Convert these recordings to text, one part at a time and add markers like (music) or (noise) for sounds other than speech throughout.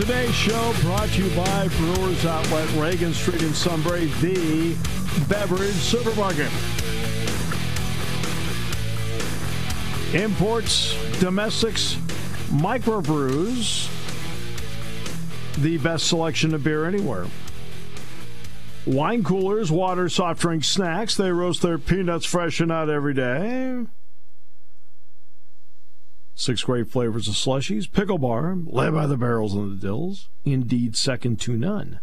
Today's show brought to you by Brewers Outlet, Reagan Street in Sunbury, the beverage supermarket. Imports, domestics, microbrews, the best selection of beer anywhere. Wine coolers, water, soft drink, snacks. They roast their peanuts fresh and out every day. Six great flavors of slushies. Pickle bar, led by the barrels and the dills. Indeed, second to none.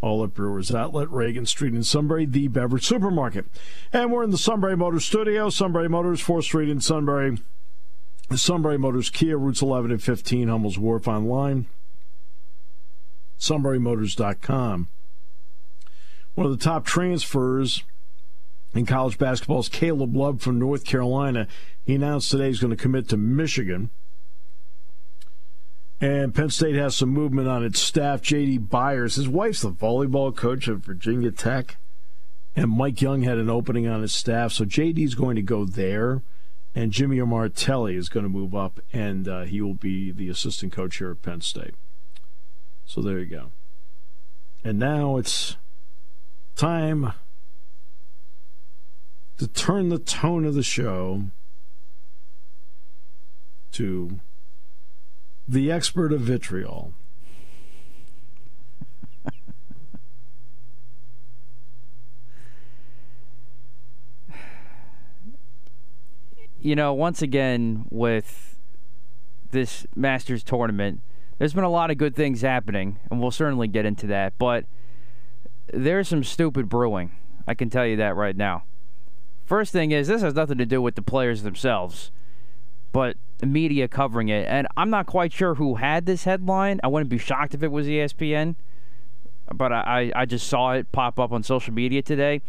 All at Brewers Outlet, Reagan Street in Sunbury, the beverage supermarket. And we're in the Sunbury Motors studio. Sunbury Motors, 4th Street in Sunbury. Sunbury Motors, Kia, routes 11 and 15, Hummel's Wharf online. SunburyMotors.com. One of the top transfers in college basketball is Caleb Love from North Carolina. He announced today he's going to commit to Michigan. And Penn State has some movement on its staff. J.D. Byers, his wife's the volleyball coach at Virginia Tech. And Mike Young had an opening on his staff. So J.D.'s going to go there. And Jimmy Martelli is going to move up, and uh, he will be the assistant coach here at Penn State. So there you go. And now it's time to turn the tone of the show to the expert of vitriol. you know, once again with this Masters tournament, there's been a lot of good things happening, and we'll certainly get into that. But there's some stupid brewing. I can tell you that right now. First thing is, this has nothing to do with the players themselves, but the media covering it. And I'm not quite sure who had this headline. I wouldn't be shocked if it was ESPN, but I, I just saw it pop up on social media today.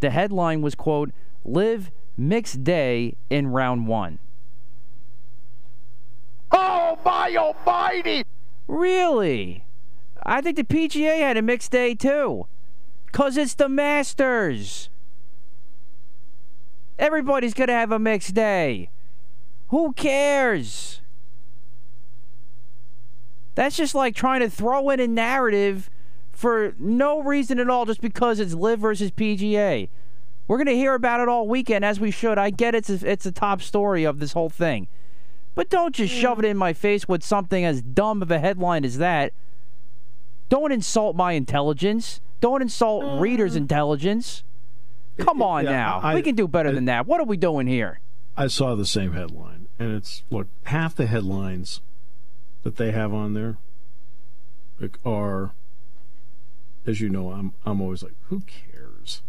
The headline was, quote, LIV mixed day in round one. Oh, my almighty! Really? I think the PGA had a mixed day too. Because it's the Masters. Everybody's going to have a mixed day. Who cares? That's just like trying to throw in a narrative for no reason at all just because it's LIV versus PGA. We're going to hear about it all weekend as we should. I get it's a, it's the top story of this whole thing. But don't just mm. shove it in my face with something as dumb of a headline as that. Don't insult my intelligence. Don't insult readers' mm. intelligence. Come on Yeah, now. I- we can do better I- than that. What are we doing here? I saw the same headline, and it's look half the headlines that they have on there are, as you know, I'm I'm always like, who cares?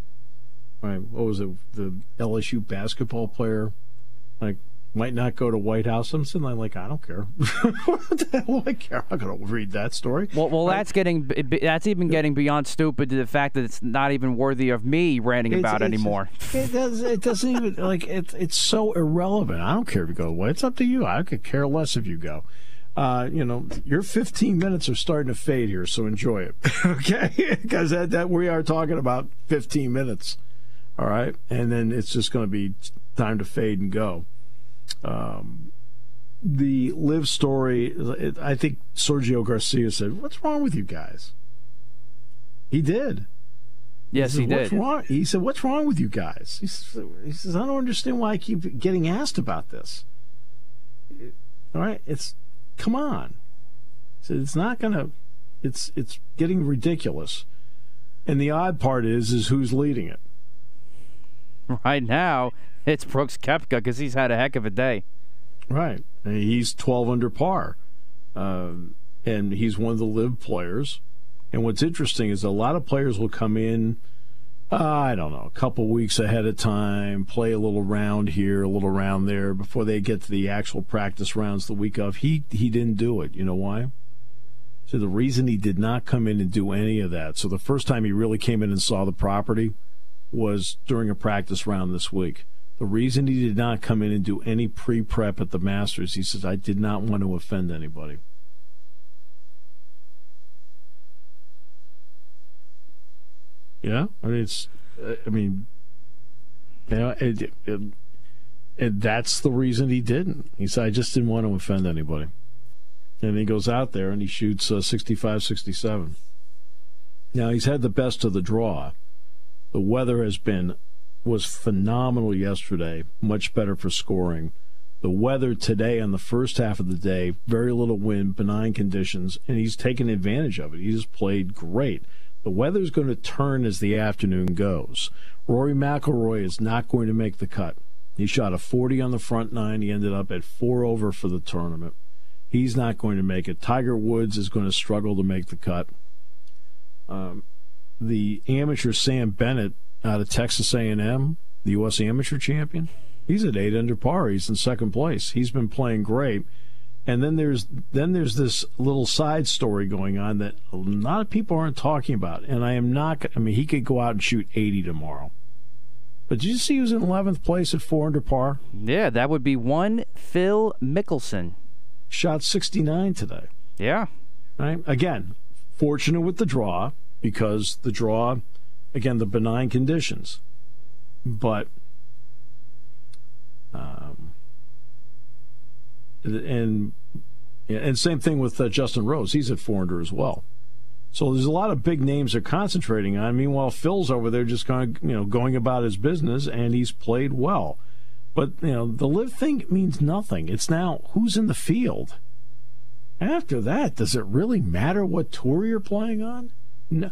Right? What was it? The LSU basketball player, like, might not go to White House. I'm sitting there like, I don't care. (laughs) what the hell do I care? I'm going to read that story. Well, well, that's getting that's even getting beyond stupid to the fact that it's not even worthy of me ranting It's- about it's- anymore. (laughs) It does. It doesn't even like it, It's so irrelevant. I don't care if you go away. It's up to you. I could care less if you go. Uh, you know, your 15 minutes are starting to fade here, so enjoy it, (laughs) okay? Because that, that we are talking about 15 minutes, all right, and then it's just going to be time to fade and go. Um, the LIV story. it- I think Sergio Garcia said, "What's wrong with you guys?" He did. Yes, he, said, he What's did. wrong? He said, "What's wrong with you guys?" He says, he says, "I don't understand why I keep getting asked about this." All right, it's come on. He said, "It's not gonna. It's it's getting ridiculous." And the odd part is, is who's leading it. Right now, it's Brooks Koepka because he's had a heck of a day. Right, he's twelve under par, um, and he's one of the LIV players. And what's interesting is a lot of players will come in uh, I don't know, a couple weeks ahead of time, play a little round here, a little round there before they get to the actual practice rounds the week of. He he didn't do it. You know why? So the reason he did not come in and do any of that, so the first time he really came in and saw the property was during a practice round this week. The reason he did not come in and do any pre prep at the Masters, he says, I did not want to offend anybody. Yeah, I mean, it's, uh, I mean, you know, it, it, it, that's the reason he didn't. He said, I just didn't want to offend anybody. And he goes out there and he shoots uh, 65 67. Now, he's had the best of the draw. The weather has been was phenomenal yesterday, much better for scoring. The weather today on the first half of the day, very little wind, benign conditions, and he's taken advantage of it. He's played great. The weather's going to turn as the afternoon goes. Rory McIlroy is not going to make the cut. He shot a 40 on the front nine. He ended up at four over for the tournament. He's not going to make it. Tiger Woods is going to struggle to make the cut. Um, the amateur Sam Bennett Uh, out of Texas A&M, the U.S. amateur champion, he's at eight under par. He's in second place. He's been playing great. And then there's then there's this little side story going on that a lot of people aren't talking about. And I am not. I mean, he could go out and shoot 80 tomorrow. But did you see he was in 11th place at four under par? Yeah, that would be one Phil Mickelson. Shot 69 today. Yeah. Right. Again, fortunate with the draw because the draw, again, the benign conditions. But, um, and and same thing with uh, Justin Rose. He's at four under as well. So there's a lot of big names they're concentrating on. Meanwhile, Phil's over there just kind of you know going about his business, and he's played well. But you know the LIV thing means nothing. It's now who's in the field. After that, does it really matter what tour you're playing on?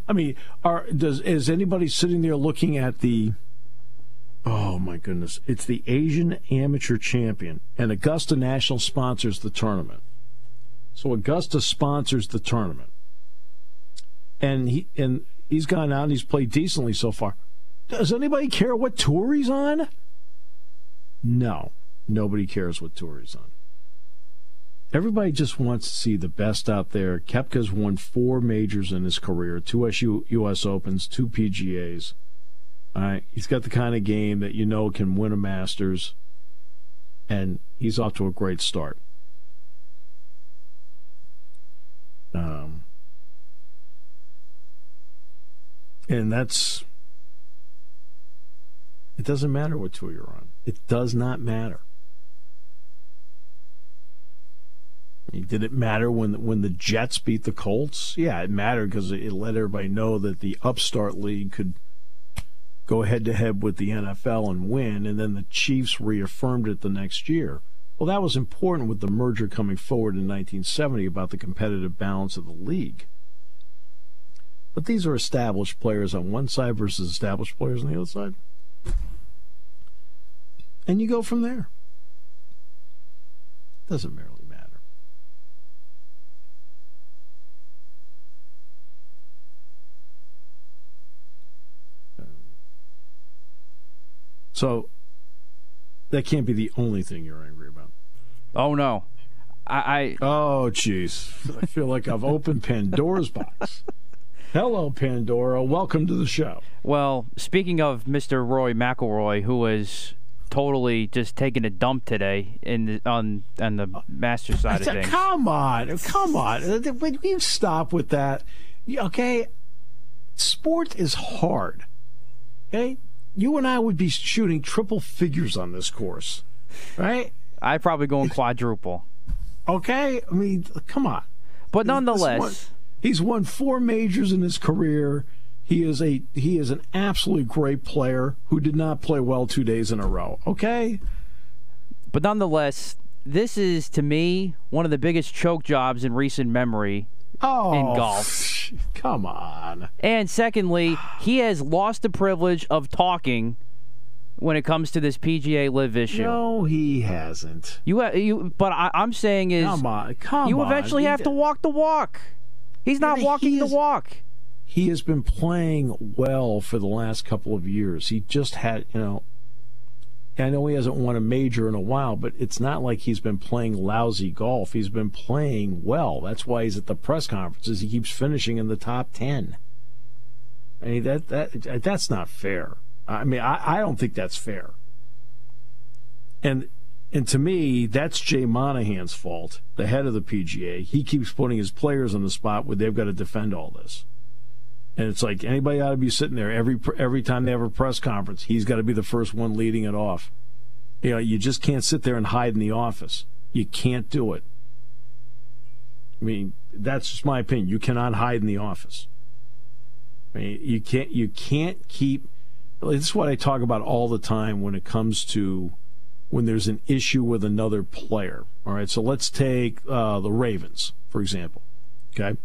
I mean, are does is anybody sitting there looking at the? Oh my goodness! It's the Asian Amateur Champion, and Augusta National sponsors the tournament. So Augusta sponsors the tournament, and he and he's gone out and he's played decently so far. Does anybody care what tour he's on? No, nobody cares what tour he's on. Everybody just wants to see the best out there. Koepka's won four majors in his career: two SU, U.S. Opens, two PGA's. All right, he's got the kind of game that you know can win a Masters, and he's off to a great start. Um, and that's it. Doesn't matter what tour you're on. It does not matter. Did it matter when when the Jets beat the Colts? Yeah, it mattered because it let everybody know that the upstart league could go head to head with the NFL and win, and then the Chiefs reaffirmed it the next year. Well, that was important with the merger coming forward in 1970 about the competitive balance of the league. But these are established players on one side versus established players on the other side. And you go from there. Doesn't really matter. So that can't be the only thing you're angry about. Oh no, I. I Oh, jeez. I feel like I've opened Pandora's box. Hello, Pandora. Welcome to the show. well, speaking of Mr. Roy McIlroy, who was totally just taking a dump today in the, on on the master side of things. Come on, come on. Will you stop with that? Okay, sport is hard. Okay, you and I would be shooting triple figures on this course, right? I probably go in quadruple, Okay, I mean, come on. but one- nonetheless, he's won four majors in his career. He is a he is an absolutely great player who did not play well two days in a row. Okay, but nonetheless, this is to me one of the biggest choke jobs in recent memory. oh, In golf. (laughs) Come on. And secondly, he has lost the privilege of talking when it comes to this PGA LIV issue. No, he hasn't. You, ha- you, but I, I'm saying is, Come on, come you on. eventually He- have to walk the walk. He's not Yeah, walking he the walk. he has been playing well for the last couple of years. He just had, you know, I know he hasn't won a major in a while, but it's not like he's been playing lousy golf. He's been playing well. That's why he's at the press conferences. He keeps finishing in the top ten. I mean that that that's not fair. I mean I, I don't think that's fair. And and to me, that's Jay Monahan's fault, the head of the PGA. He keeps putting his players on the spot where they've got to defend all this. And it's like anybody ought to be sitting there every every time they have a press conference. He's got to be the first one leading it off. You know, you just can't sit there and hide in the office. You can't do it. I mean, that's just my opinion. You cannot hide in the office. I mean, you can't you can't keep. This is what I talk about all the time when it comes to when there's an issue with another player. All right, so let's take uh, the Ravens for example. Okay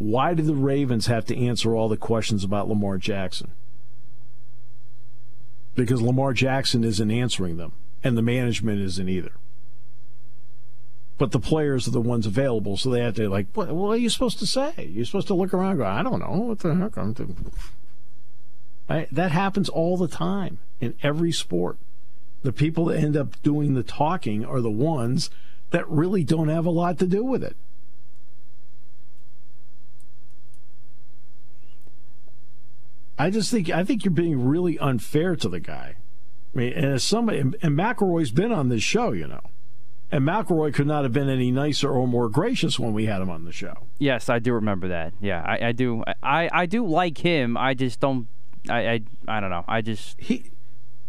why do the Ravens have to answer all the questions about Lamar Jackson? Because Lamar Jackson isn't answering them, and the management isn't either. But the players are the ones available, so they have to like, what, what are you supposed to say? You're supposed to look around, go, I don't know what the heck I'm doing. that happens all the time in every sport. The people that end up doing the talking are the ones that really don't have a lot to do with it. I just think I think you're being really unfair to the guy. I mean, and as somebody and, McIlroy's been on this show, you know, and McElroy could not have been any nicer or more gracious when we had him on the show. Yes, I do remember that. Yeah, I, I do. I, I do like him. I just don't. I, I I don't know. I just he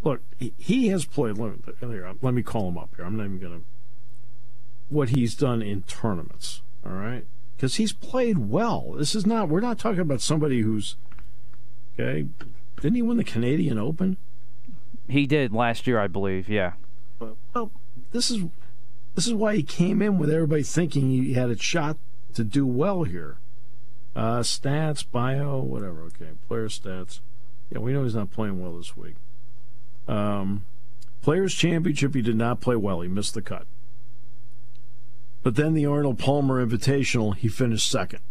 look. He, he has played. Let me, let me call him up here. I'm not even gonna. What he's done in tournaments. All right, because he's played well. This is not. We're not talking about somebody who's Okay. Didn't he win the Canadian Open? He did last year, I believe. Yeah. Well, this is this is why he came in with everybody thinking he had a shot to do well here. Uh, stats, bio, whatever. Okay, player stats. Yeah, we know he's not playing well this week. Um, Players Championship, he did not play well. He missed the cut. But then the Arnold Palmer Invitational, he finished second.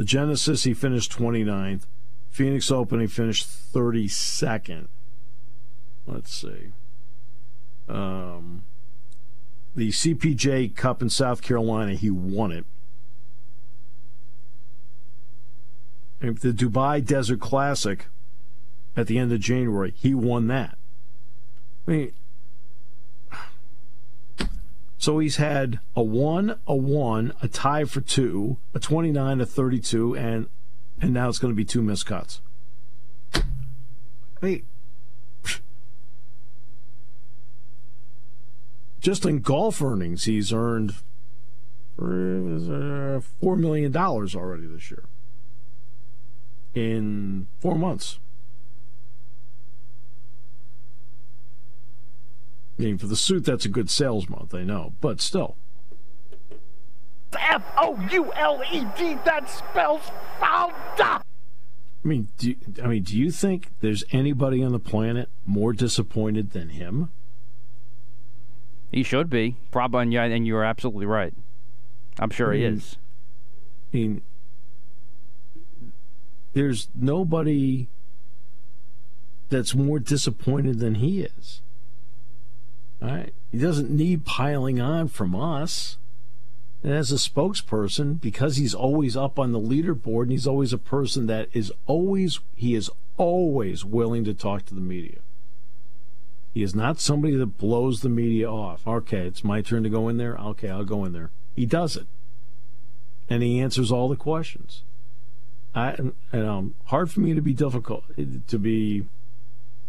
The Genesis, he finished 29th. Phoenix Open, he finished 32nd. Let's see. Um, the CJ Cup in South Carolina, he won it. And the Dubai Desert Classic at the end of January, he won that. I mean, so he's had a one, a one, a tie for two, a 29, a 32, and and now it's going to be two missed cuts. I mean, just in golf earnings, he's earned uh, four million dollars already this year in four months. I mean, for the suit, that's a good sales month, I know, but still. F O U L E D. That spells fouled up. I mean, do you, I mean, do you think there's anybody on the planet more disappointed than him? He should be, probably, and you are absolutely right. I'm sure I mean, he is. I mean, there's nobody that's more disappointed than he is. Right? He doesn't need piling on from us. And as a spokesperson, because he's always up on the leaderboard and he's always a person that is always, he is always willing to talk to the media. He is not somebody that blows the media off. Okay, it's my turn to go in there. Okay, I'll go in there. He does it. And he answers all the questions. I, and, um, hard for me to be difficult, to be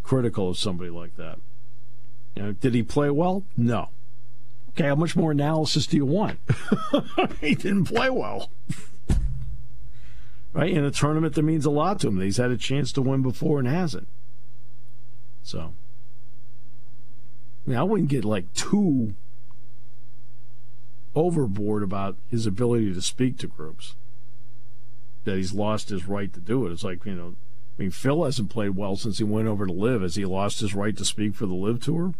critical of somebody like that. You know, did he play well? No. Okay, how much more analysis do you want? (laughs) he didn't play well. right? In a tournament that means a lot to him. He's had a chance to win before and hasn't. So, I mean, I wouldn't get like too overboard about his ability to speak to groups. That he's lost his right to do it. It's like, you know, I mean, Phil hasn't played well since he went over to LIV. Has he lost his right to speak for the LIV tour?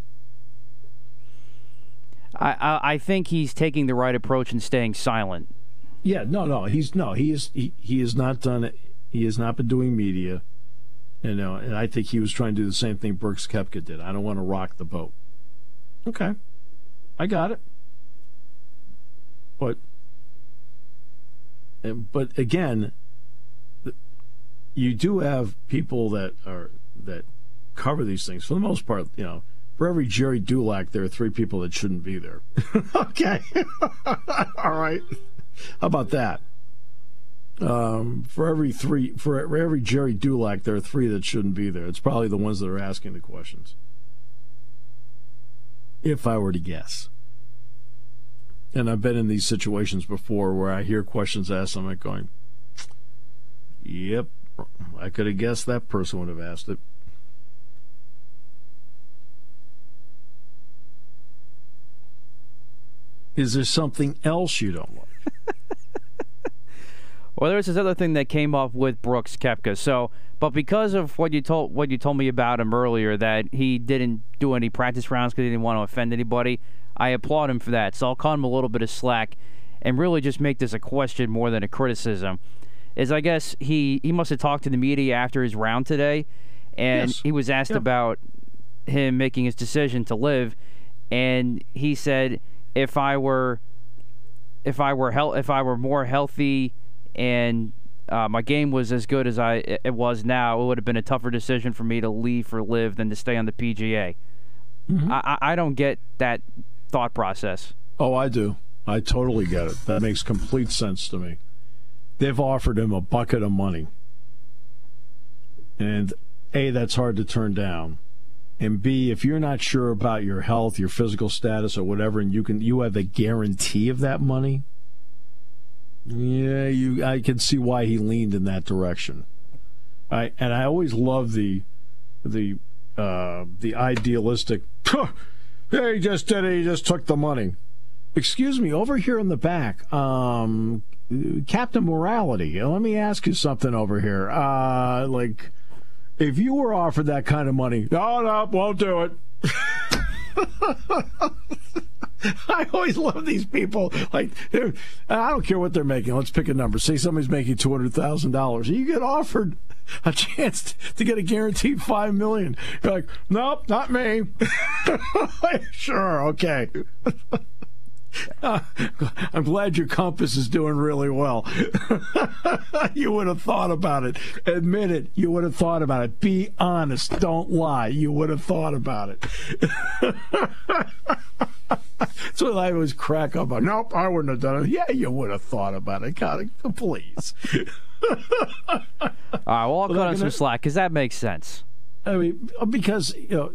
I, I, I think he's taking the right approach and staying silent. Yeah, no, no, he's no, he is he, he has not done it. He has not been doing media. You know, and I think he was trying to do the same thing Brooks Koepka did. I don't want to rock the boat. Okay, I got it. But, but again, you do have people that are that cover these things for the most part. You know, for every Gerry Dulac, there are three people that shouldn't be there. (laughs) okay, (laughs) all right. How about that? Um, for every three, for every Gerry Dulac, there are three that shouldn't be there. It's probably the ones that are asking the questions. If I were to guess. And I've been in these situations before where I hear questions asked, I'm like going, yep, I could have guessed that person would have asked it. Is there something else you don't like? (laughs) well, there's this other thing that came up with Brooks Koepka. So, but because of what you told what you told me about him earlier, that he didn't do any practice rounds because he didn't want to offend anybody, I applaud him for that. So I'll cut him a little bit of slack, and really just make this a question more than a criticism. Is I guess he he must have talked to the media after his round today, and Yes. he was asked Yep. about him making his decision to live, and he said if I were if I were hel- if I were more healthy and uh, my game was as good as I it was now, it would have been a tougher decision for me to leave for LIV than to stay on the PGA. Mm-hmm. I, I I don't get that thought process. Oh, I do. I totally get it. That makes complete sense to me. They've offered him a bucket of money. And A, that's hard to turn down. And B, if you're not sure about your health, your physical status or whatever, and you can you have a guarantee of that money, yeah, you I can see why he leaned in that direction. I and I always love the the uh, the idealistic (laughs) yeah, he just did it, he just took the money. Excuse me, over here in the back, um, Captain Morality. Let me ask you something over here. Uh, like, if you were offered that kind of money, no, no, won't do it. (laughs) I always love these people. Like, I don't care what they're making. Let's pick a number. Say somebody's making two hundred thousand dollars. You get offered a chance to get a guaranteed five million. You're like, nope, not me. (laughs) sure, okay. (laughs) (laughs) I'm glad your compass is doing really well. (laughs) you would have thought about it. Admit it. You would have thought about it. Be honest. Don't lie. You would have thought about it. (laughs) That's what I always crack up on. Nope, I wouldn't have done it. Yeah, you would have thought about it. God, please. All right, well, I'll cut on some slack because that makes sense. I mean, because you know,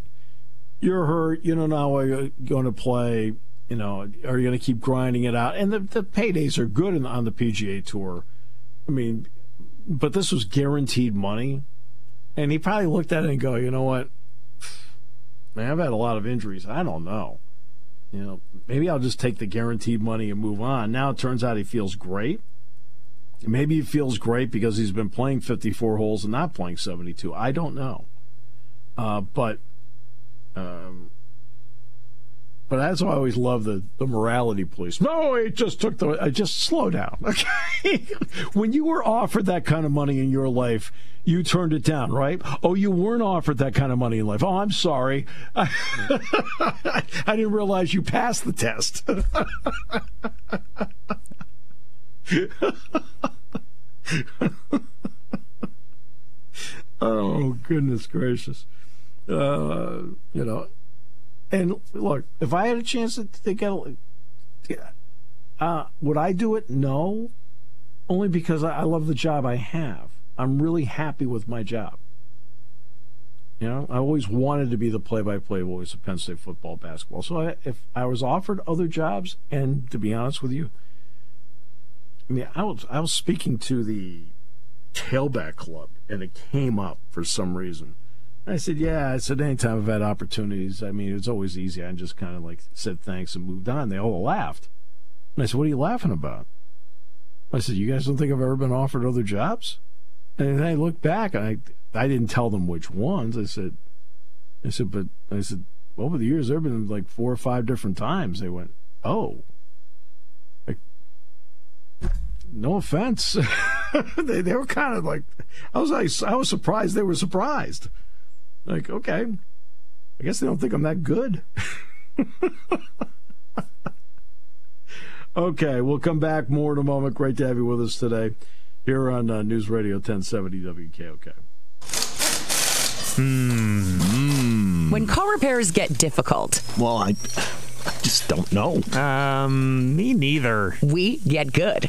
you're hurt. You don't know how you're going to play. You know, are you going to keep grinding it out? And the, the paydays are good in, on the PGA Tour. I mean, but this was guaranteed money, and he probably looked at it and go, you know what? Man, I've had a lot of injuries. I don't know. You know, maybe I'll just take the guaranteed money and move on. Now it turns out he feels great. Maybe he feels great because he's been playing 54 holes and not playing 72. I don't know. Uh, but um, but that's why I always love the, the morality police. No, he just took the. I just slow down. (laughs) Okay, when you were offered that kind of money in your life, you turned it down, right? Oh, you weren't offered that kind of money in life. Oh, I'm sorry. (laughs) I, didn't realize you passed the test. (laughs) oh goodness gracious. Uh, you know, and look, if I had a chance to, to get, uh, would I do it? No, only because I, I love the job I have. I'm really happy with my job. You know, I always wanted to be the play-by-play voice of Penn State football, basketball. So I, if I was offered other jobs, and to be honest with you, I mean, I was I was speaking to the tailback club, and it came up for some reason. I said, yeah. I said, anytime I've had opportunities, I mean, it's always easy. I just kind of like said thanks and moved on. They all laughed. And I said, what are you laughing about? I said, you guys don't think I've ever been offered other jobs? And I looked back, and I, I didn't tell them which ones. I said, I said, but I said, over the years, there have been like four or five different times. They went, oh. Like, no offense. (laughs) they, they were kind of like, I was like, I was surprised they were surprised. Like, okay, I guess they don't think I'm that good. (laughs) okay, we'll come back more in a moment. Great to have you with us today here on uh, News Radio 1070 WKOK. Hmm. When car repairs get difficult, Well, I, I just don't know. Um, me neither. we get good.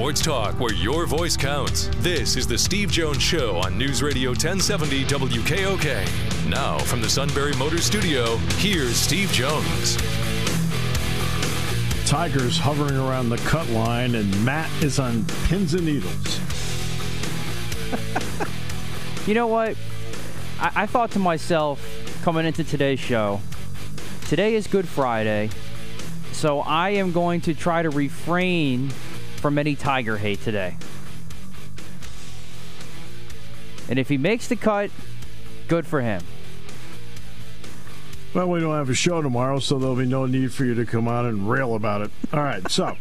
Sports talk where your voice counts. This is the Steve Jones Show on News Radio 1070 WKOK. Now, from the Sunbury Motors Studio, here's Steve Jones. Tigers hovering around the cut line, and Matt is on pins and needles. (laughs) You know what? I, I thought to myself coming into today's show, today is Good Friday, so I am going to try to refrain from any Tiger hate today. And if he makes the cut, good for him. Well, we don't have a show tomorrow, so there'll be no need for you to come on and rail about it. All right, so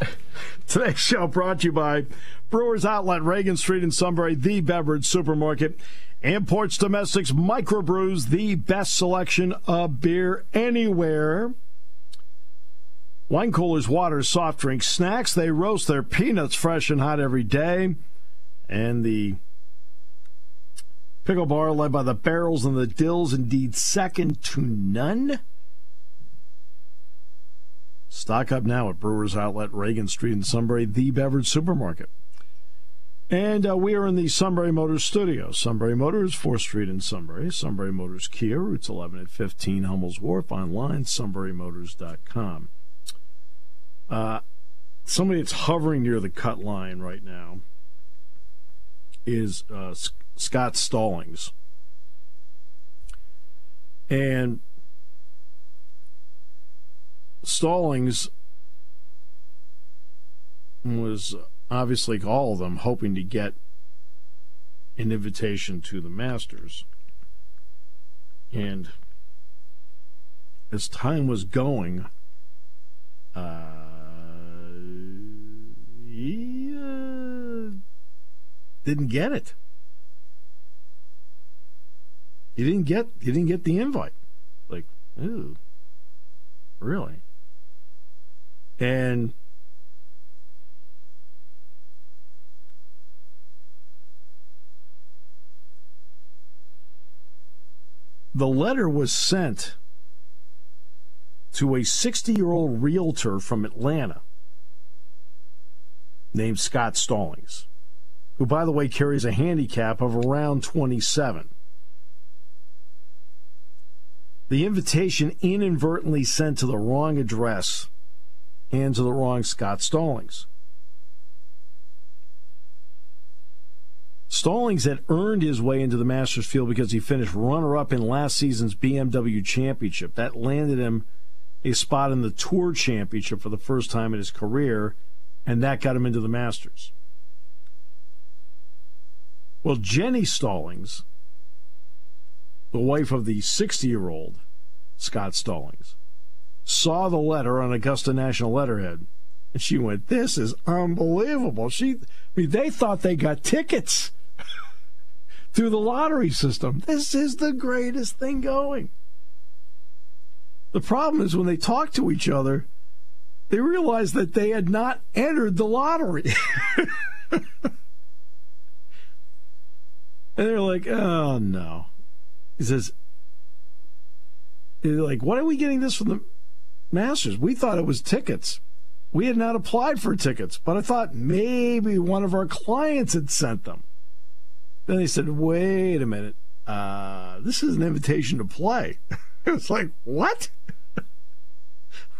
(laughs) today's show brought to you by Brewers Outlet, Reagan Street in Sunbury, the beverage supermarket. Imports Domestics Microbrews, the best selection of beer anywhere. Wine coolers, water, soft drinks, snacks. They roast their peanuts fresh and hot every day. And the Pickle bar led by the barrels and the dills, indeed second to none. Stock up now at Brewers Outlet, Reagan Street in Sunbury, the beverage supermarket. And uh, we are in the Sunbury Motors studio. Sunbury Motors, 4th Street in Sunbury. Sunbury Motors Kia, routes 11 and 15, Hummel's Wharf, online, sunburymotors.com. Uh, somebody that's hovering near the cut line right now is uh, S- Scott Stallings. And Stallings was obviously like all of them hoping to get an invitation to the Masters. And as time was going, uh, he uh, didn't get it. He didn't get he didn't get the invite. Like, ooh, really? And the letter was sent to a 60 year old realtor from Atlanta named Scott Stallings, who, by the way, carries a handicap of around 27. The invitation inadvertently sent to the wrong address and to the wrong Scott Stallings. Stallings had earned his way into the Masters field because he finished runner up in last season's BMW Championship. That landed him a spot in the Tour Championship for the first time in his career, and that got him into the Masters. Well, Jenny Stallings, the wife of the 60 year old Scott Stallings, saw the letter on Augusta National letterhead, and she went, This is unbelievable. She, I mean, they thought they got tickets (laughs) through the lottery system. This is the greatest thing going. The problem is when they talk to each other, they realized that they had not entered the lottery. (laughs) And they're like, oh no. He says, like, what are we getting this from the Masters? We thought it was tickets. We had not applied for tickets, but I thought maybe one of our clients had sent them. Then they said, wait a minute. Uh, this is an invitation to play. (laughs) it was like, what?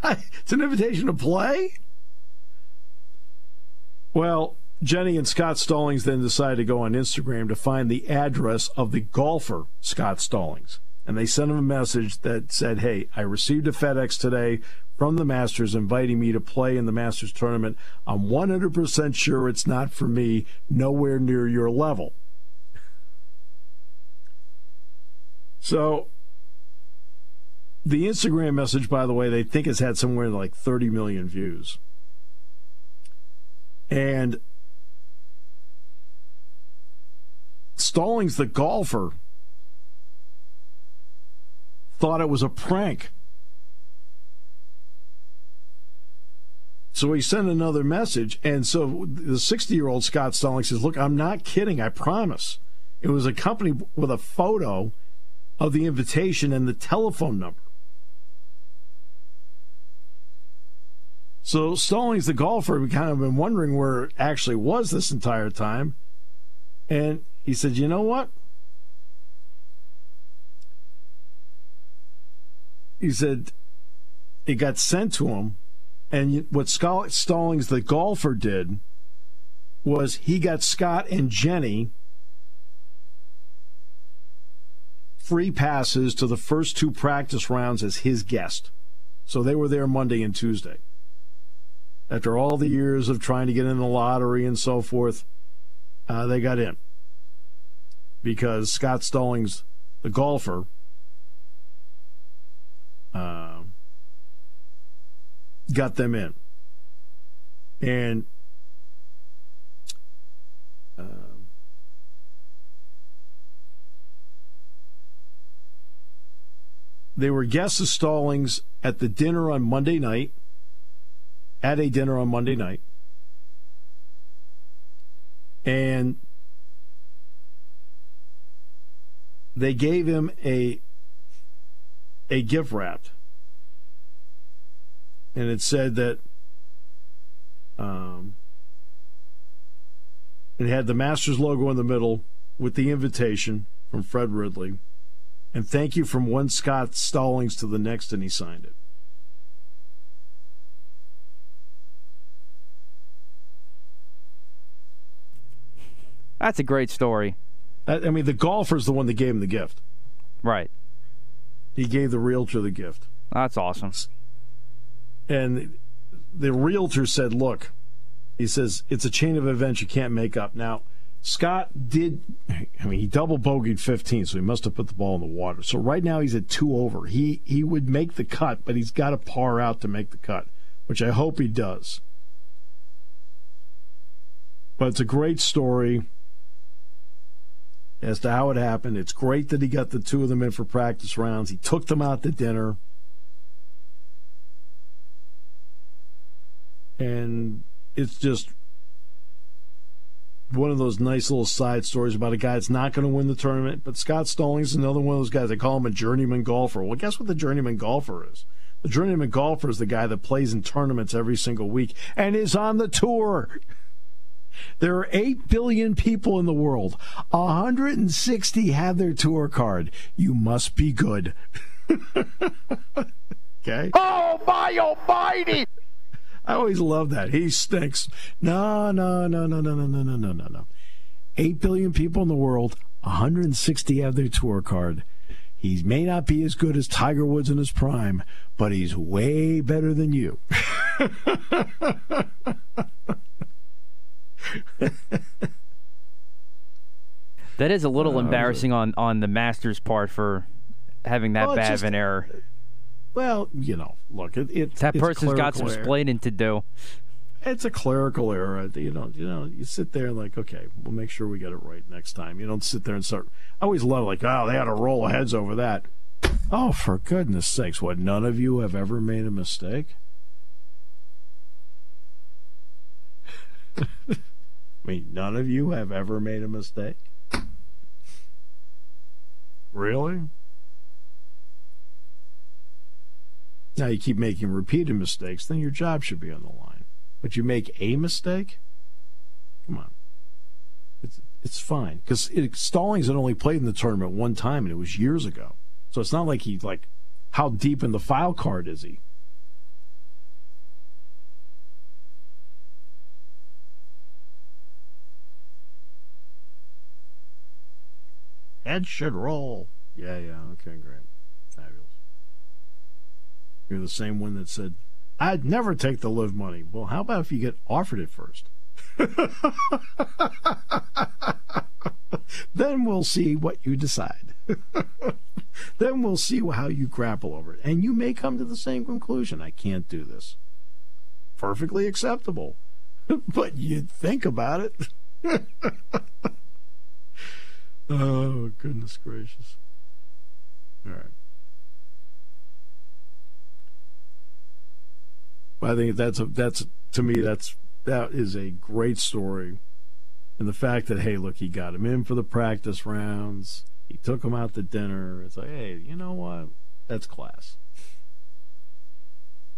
(laughs) it's an invitation to play? Well, Jenny and Scott Stallings then decided to go on Instagram to find the address of the golfer, Scott Stallings. And they sent him a message that said, Hey, I received a FedEx today from the Masters inviting me to play in the Masters tournament. I'm 100% sure it's not for me, nowhere near your level. So, the Instagram message, by the way, they think has had somewhere like 30 million views. And Stallings, the golfer, thought it was a prank. So he sent another message. And so the 60 year old Scott Stallings says, Look, I'm not kidding. I promise. It was accompanied with a photo of the invitation and the telephone number. So Stallings, the golfer, we kind of been wondering where actually was this entire time. And he said, You know what? He said it got sent to him. And what Scott Stallings, the golfer, did was he got Scott and Jenny free passes to the first two practice rounds as his guest. So they were there Monday and Tuesday. After all the years of trying to get in the lottery and so forth, uh, they got in because Scott Stallings, the golfer, uh, got them in. And uh, they were guests of Stallings at the dinner on Monday night, at a dinner on Monday night. And they gave him a a gift wrapped, and it said that um, it had the Masters logo in the middle with the invitation from Fred Ridley, and thank you from one Scott Stallings to the next, and he signed it. That's a great story. I I mean, the golfer's the one that gave him the gift. Right. He gave the realtor the gift. That's awesome. And the realtor said, Look, he says, it's a chain of events you can't make up. Now, Scott did, I mean, he double bogeyed 15, so he must have put the ball in the water. So right now he's at two over. He, he would make the cut, but he's got to par out to make the cut, which I hope he does. But it's a great story as to how it happened. It's great that he got the two of them in for practice rounds. He took them out to dinner. And it's just one of those nice little side stories about a guy that's not going to win the tournament. But Scott Stallings is another one of those guys. They call him a journeyman golfer. Well, guess what the journeyman golfer is? The journeyman golfer is the guy that plays in tournaments every single week and is on the tour. There are 8 billion people in the world. 160 have their tour card. You must be good. (laughs) okay? Oh, my almighty! I always love that. He stinks. No, no, no, no, no, no, no, no, no, no, no. 8 billion people in the world. 160 have their tour card. He may not be as good as Tiger Woods in his prime, but he's way better than you. (laughs) (laughs) That is a little Oh, embarrassing on on the Masters' part for having that oh, Well, bad just- of an error. Well, you know, look, it, it That it's person's got some error. splaining to do. It's a clerical error. You know, you know, you sit there like, okay, we'll make sure we get it right next time. You don't sit there and start. I always love like, oh, they had to roll heads over that. Oh, for goodness sakes! What? None of you have ever made a mistake? (laughs) I mean, none of you have ever made a mistake. Really? Now you keep making repeated mistakes, then your job should be on the line. But you make a mistake? Come on. It's it's fine because Stallings had only played in the tournament one time, and it was years ago. So it's not like he like how deep in the file card is he? Head should roll. Yeah, yeah. Okay, great. Fabulous. You're the same one that said, I'd never take the LIV money. Well, how about if you get offered it first? (laughs) then we'll see what you decide. (laughs) then we'll see how you grapple over it. And you may come to the same conclusion. I can't do this. Perfectly acceptable. (laughs) but you think about it. Oh, goodness gracious. All right. I think that's a, that's to me that's that is a great story, and the fact that hey, look, he got him in for the practice rounds, he took him out to dinner. It's like, hey, you know what? That's class.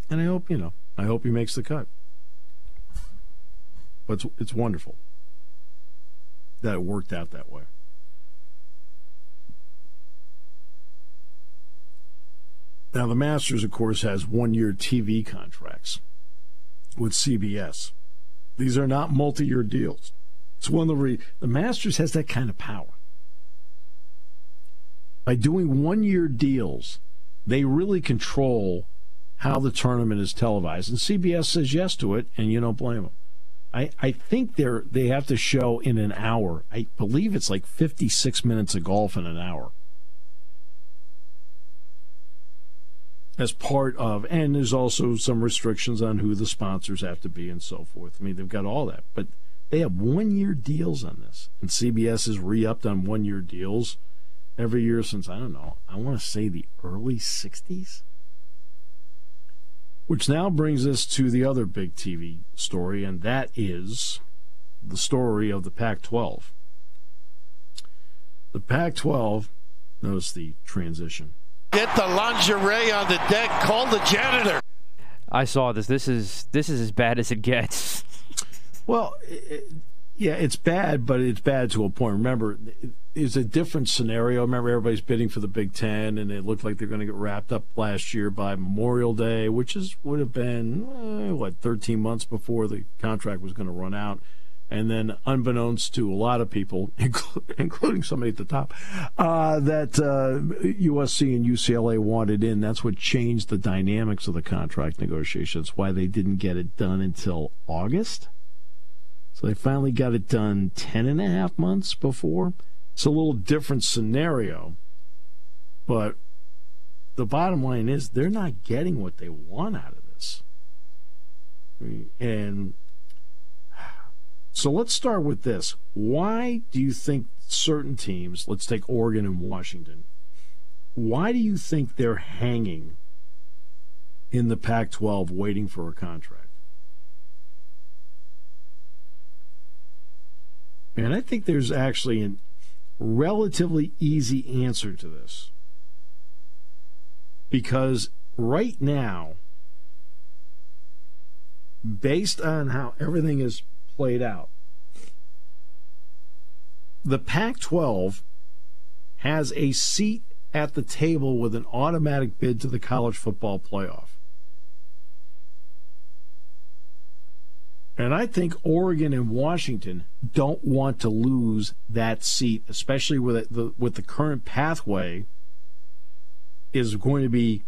And I hope you know, I hope he makes the cut. But it's, it's wonderful that it worked out that way. Now, the Masters, of course, has one year TV contracts with CBS. These are not multi year deals. It's one of the, re- the Masters has that kind of power. By doing one year deals, they really control how the tournament is televised. And CBS says yes to it, and you don't blame them. I, I think they're they have to show in an hour. I believe it's like 56 minutes of golf in an hour. As part of, and there's also some restrictions on who the sponsors have to be and so forth. I mean, they've got all that, but they have one year deals on this, and CBS has re upped on one year deals every year since, I don't know, I want to say the early 60s. Which now brings us to the other big TV story, and that is the story of the Pac 12. The Pac 12, notice the transition Get the lingerie on the deck. Call the janitor. I saw this. This is this is as bad as it gets. well, it, yeah, it's bad, but it's bad to a point. Remember, it's a different scenario. Remember, everybody's bidding for the Big Ten, and it looked like they're going to get wrapped up last year by Memorial Day, which is would have been eh, what 13 months before the contract was going to run out and then unbeknownst to a lot of people, (laughs) including somebody at the top, uh, that uh, USC and UCLA wanted in. That's what changed the dynamics of the contract negotiations. Why they didn't get it done until August. So they finally got it done ten and a half months before. It's a little different scenario, but the bottom line is they're not getting what they want out of this. and so let's start with this. Why do you think certain teams, let's take Oregon and Washington, why do you think they're hanging in the Pac 12 waiting for a contract? And I think there's actually a relatively easy answer to this. Because right now, based on how everything is played out. The Pac 12 has a seat at the table with an automatic bid to the college football playoff. And I think Oregon and Washington don't want to lose that seat, especially with the with the current pathway is going to be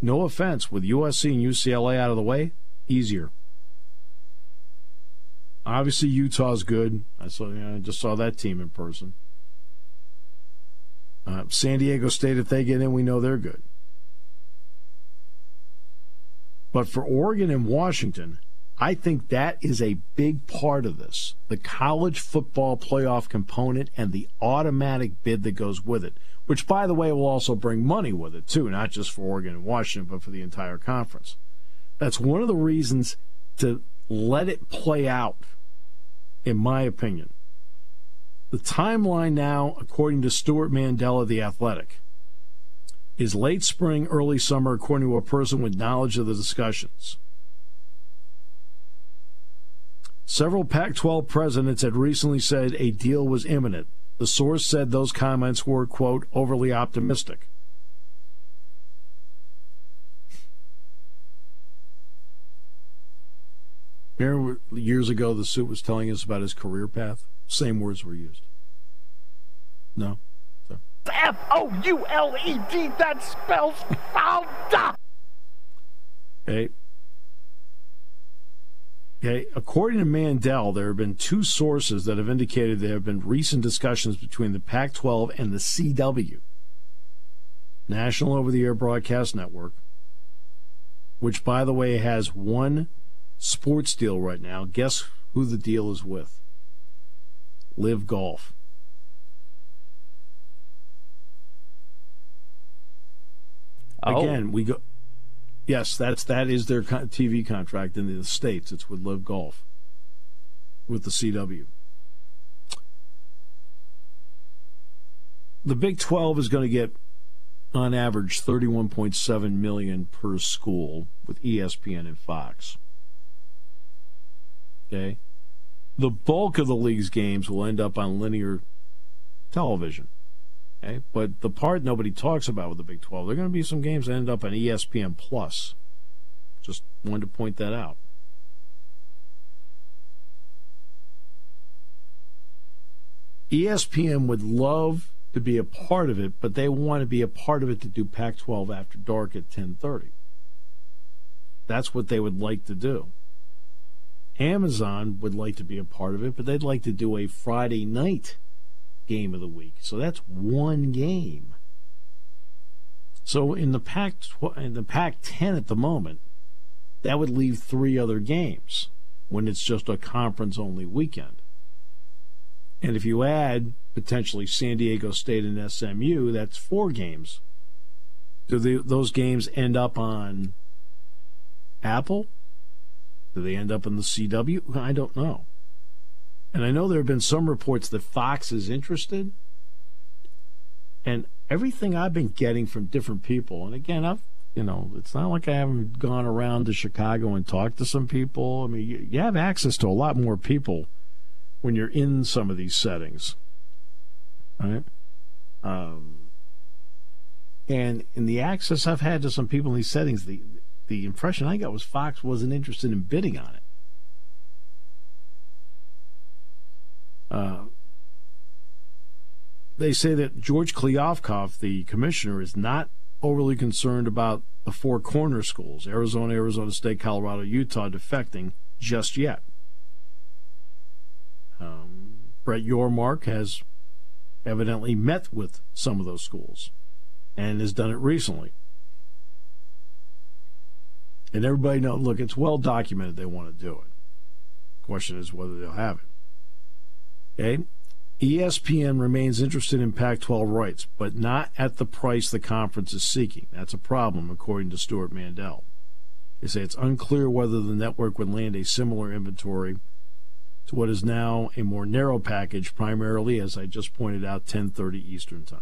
no offense with USC and UCLA out of the way, easier. Obviously, Utah's good. I saw. You know, I just saw that team in person. Uh, San Diego State, if they get in, we know they're good. But for Oregon and Washington, I think that is a big part of this the college football playoff component and the automatic bid that goes with it, which, by the way, will also bring money with it, too, not just for Oregon and Washington, but for the entire conference. That's one of the reasons to let it play out in my opinion. The timeline now, according to Stuart Mandela, The Athletic, is late spring, early summer, according to a person with knowledge of the discussions. Several Pac 12 presidents had recently said a deal was imminent. The source said those comments were, quote, overly optimistic. Remember years ago the suit was telling us about his career path? Same words were used. No? F O U L E D. That spells fouled. Okay. Okay. According to Mandel, there have been two sources that have indicated there have been recent discussions between the Pac 12 and the CW, National Over the Air Broadcast Network, which, by the way, has one sports deal right now. Guess who the deal is with? LIV Golf. Oh. Again, we go. Yes, that's that is their TV contract in the states. It's with LIV Golf, with the CW. The Big Twelve is going to get, on average, thirty-one point seven million per school with ESPN and Fox. Okay, the bulk of the league's games will end up on linear television. Okay, but the part nobody talks about with the Big 12, there are going to be some games that end up on ESPN Plus. Just wanted to point that out. ESPN would love to be a part of it, but they want to be a part of it to do Pac-12 after dark at 10:30. That's what they would like to do. Amazon would like to be a part of it, but they'd like to do a Friday night game of the week. So that's one game. So in the Pac in the Pac-10 at the moment, that would leave three other games when it's just a conference only weekend. And if you add potentially San Diego State and SMU, that's four games. Do they, those games end up on Apple? Do they end up in the CW? I don't know. And I know there have been some reports that Fox is interested. And everything I've been getting from different people, and again, I've, you know, it's not like I haven't gone around to Chicago and talked to some people. I mean, you, you have access to a lot more people when you're in some of these settings. Right? Um, and in the access I've had to some people in these settings, the the impression I got was Fox wasn't interested in bidding on it. Uh, they say that George Kliavkoff, the commissioner, is not overly concerned about the four corner schools Arizona, Arizona State, Colorado, Utah defecting just yet. Um, Brett Yormark has evidently met with some of those schools and has done it recently. And everybody know, look, it's well documented they want to do it. Question is whether they'll have it. Okay? ESPN remains interested in Pac 12 rights, but not at the price the conference is seeking. That's a problem, according to Stuart Mandel. They say it's unclear whether the network would land a similar inventory to what is now a more narrow package, primarily, as I just pointed out, 10:30 Eastern Time.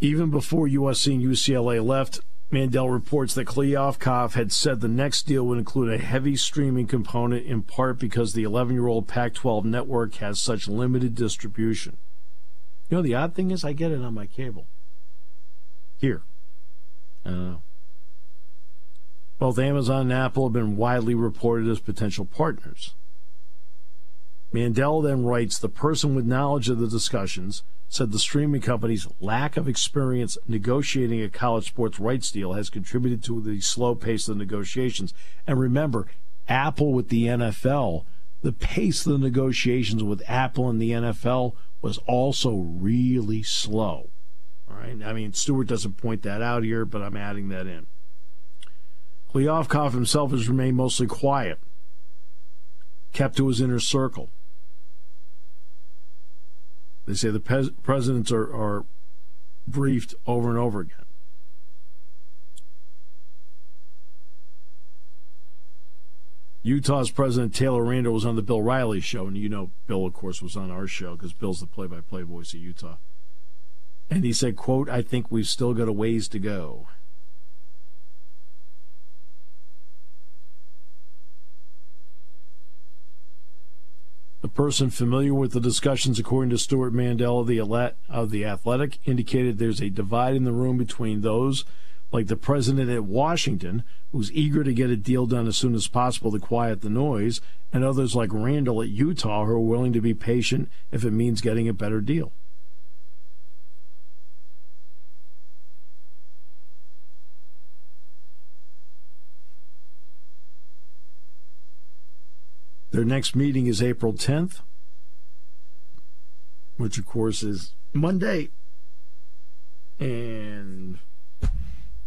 Even before USC and UCLA left, Mandel reports that Kliavkoff had said the next deal would include a heavy streaming component, in part because the 11 year old Pac 12 network has such limited distribution. You know, the odd thing is, I get it on my cable. Here. I don't know. Both Amazon and Apple have been widely reported as potential partners. Mandel then writes the person with knowledge of the discussions said the streaming company's lack of experience negotiating a college sports rights deal has contributed to the slow pace of the negotiations. And remember, Apple with the NFL, the pace of the negotiations with Apple and the NFL was also really slow. All right. I mean, Stuart doesn't point that out here, but I'm adding that in. Kliavkoff himself has remained mostly quiet, kept to his inner circle. They say the presidents are, are briefed over and over again. Utah's president Taylor Randall was on the Bill Riley show, and you know Bill, of course, was on our show because Bill's the play-by-play voice of Utah. And he said, "quote I think we've still got a ways to go." A person familiar with the discussions, according to Stuart Mandel of the, of the Athletic, indicated there's a divide in the room between those like the president at Washington, who's eager to get a deal done as soon as possible to quiet the noise, and others like Randall at Utah who are willing to be patient if it means getting a better deal. Their next meeting is April 10th, which of course is Monday. And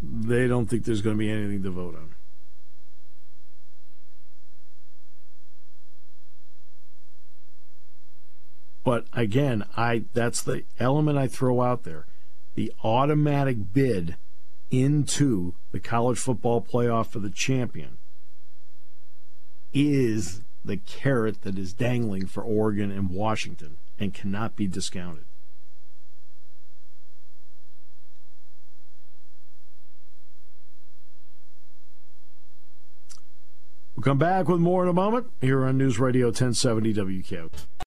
they don't think there's going to be anything to vote on. But again, I that's the element I throw out there. The automatic bid into the college football playoff for the champion is the carrot that is dangling for Oregon and Washington and cannot be discounted. We'll come back with more in a moment here on News Radio 1070 WKOK.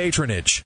patronage.